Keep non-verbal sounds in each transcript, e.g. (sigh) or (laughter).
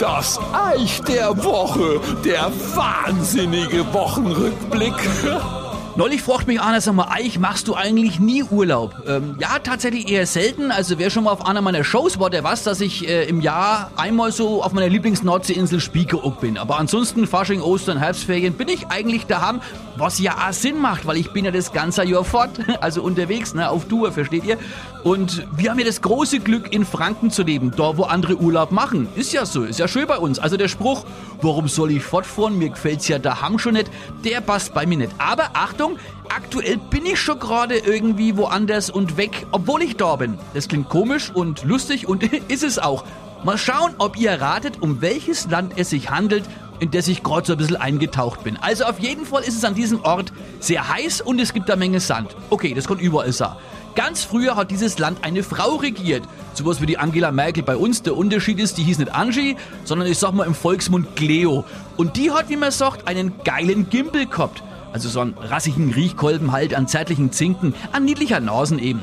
Das Eich der Woche, der wahnsinnige Wochenrückblick. (laughs) Neulich fragt mich einer, sag mal, Eich, machst du eigentlich nie Urlaub? Ähm, ja, tatsächlich eher selten. Also wer schon mal auf einer meiner Shows war, der weiß, dass ich äh, im Jahr einmal so auf meiner Lieblings-Nordseeinsel Spiekeroog bin. Aber ansonsten, Fasching, Ostern, Herbstferien, bin ich eigentlich daheim, was ja auch Sinn macht, weil ich bin ja das ganze Jahr fort, (laughs) also unterwegs, ne, auf Tour, versteht ihr? Und wir haben ja das große Glück, in Franken zu leben, da wo andere Urlaub machen. Ist ja so, ist ja schön bei uns. Also der Spruch, warum soll ich fortfahren, mir gefällt's ja daheim schon nicht, der passt bei mir nicht. Aber Achtung, Achtung, aktuell bin ich schon gerade irgendwie woanders und weg, obwohl ich da bin. Das klingt komisch und lustig und (laughs) ist es auch. Mal schauen, ob ihr ratet, um welches Land es sich handelt, in das ich gerade so ein bisschen eingetaucht bin. Also auf jeden Fall ist es an diesem Ort sehr heiß und es gibt da Menge Sand. Okay, das kann überall sein. Ganz früher hat dieses Land eine Frau regiert. Sowas wie die Angela Merkel bei uns. Der Unterschied ist, die hieß nicht Angie, sondern ich sag mal im Volksmund Cleo. Und die hat, wie man sagt, einen geilen Gimpel gehabt. Also so einen rassigen Riechkolben halt an zärtlichen Zinken, an niedlicher Nasen eben.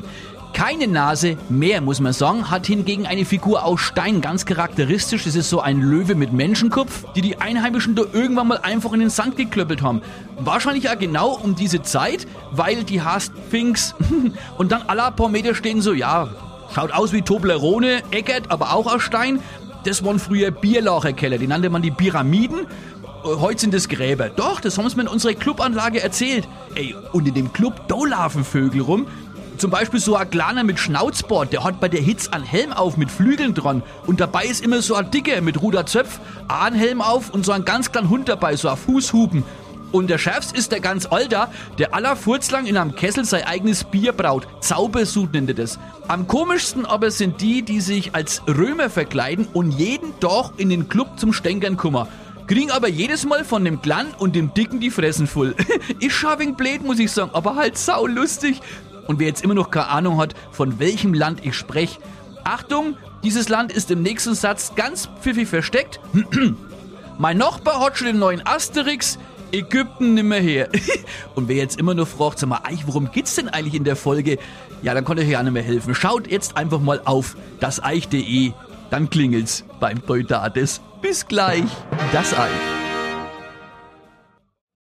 Keine Nase mehr, muss man sagen, hat hingegen eine Figur aus Stein ganz charakteristisch. Das ist so ein Löwe mit Menschenkopf, die die Einheimischen da irgendwann mal einfach in den Sand geklöppelt haben. Wahrscheinlich auch genau um diese Zeit, weil die heißt Finks. (laughs) Und dann alle paar Meter stehen so, ja, schaut aus wie Toblerone, Eckert, aber auch aus Stein. Das waren früher Bierlacherkeller, die nannte man die Pyramiden heute sind es Gräber. Doch, das haben sie mir in unserer Clubanlage erzählt. Ey, und in dem Club, da laufen Vögel rum. Zum Beispiel so ein kleiner mit Schnauzbord, der hat bei der Hitze einen Helm auf mit Flügeln dran. Und dabei ist immer so ein Dicker mit Ruderzöpf, einen Helm auf und so ein ganz kleiner Hund dabei, so ein Fußhupen. Und der Schärfst ist der ganz Alter, der aller Furzlang in einem Kessel sein eigenes Bier braut. Zaubersud nennt er das. Am komischsten aber sind die, die sich als Römer verkleiden und jeden Tag in den Club zum Stänkern kummer kriegen aber jedes Mal von dem Kleinen und dem Dicken die Fressen voll. (laughs) ist schon ein blöd, muss ich sagen, aber halt sau lustig. Und wer jetzt immer noch keine Ahnung hat, von welchem Land ich spreche, Achtung, dieses Land ist im nächsten Satz ganz pfiffig versteckt. (clears throat) mein Nachbar hat schon den neuen Asterix, Ägypten nimmer her. (laughs) und wer jetzt immer noch fragt, sag mal, worum geht's denn eigentlich in der Folge? Ja, dann konnte ich ja nicht mehr helfen. Schaut jetzt einfach mal auf das Eich.de dann klingelt's beim Deutates. Bis gleich, das Eich.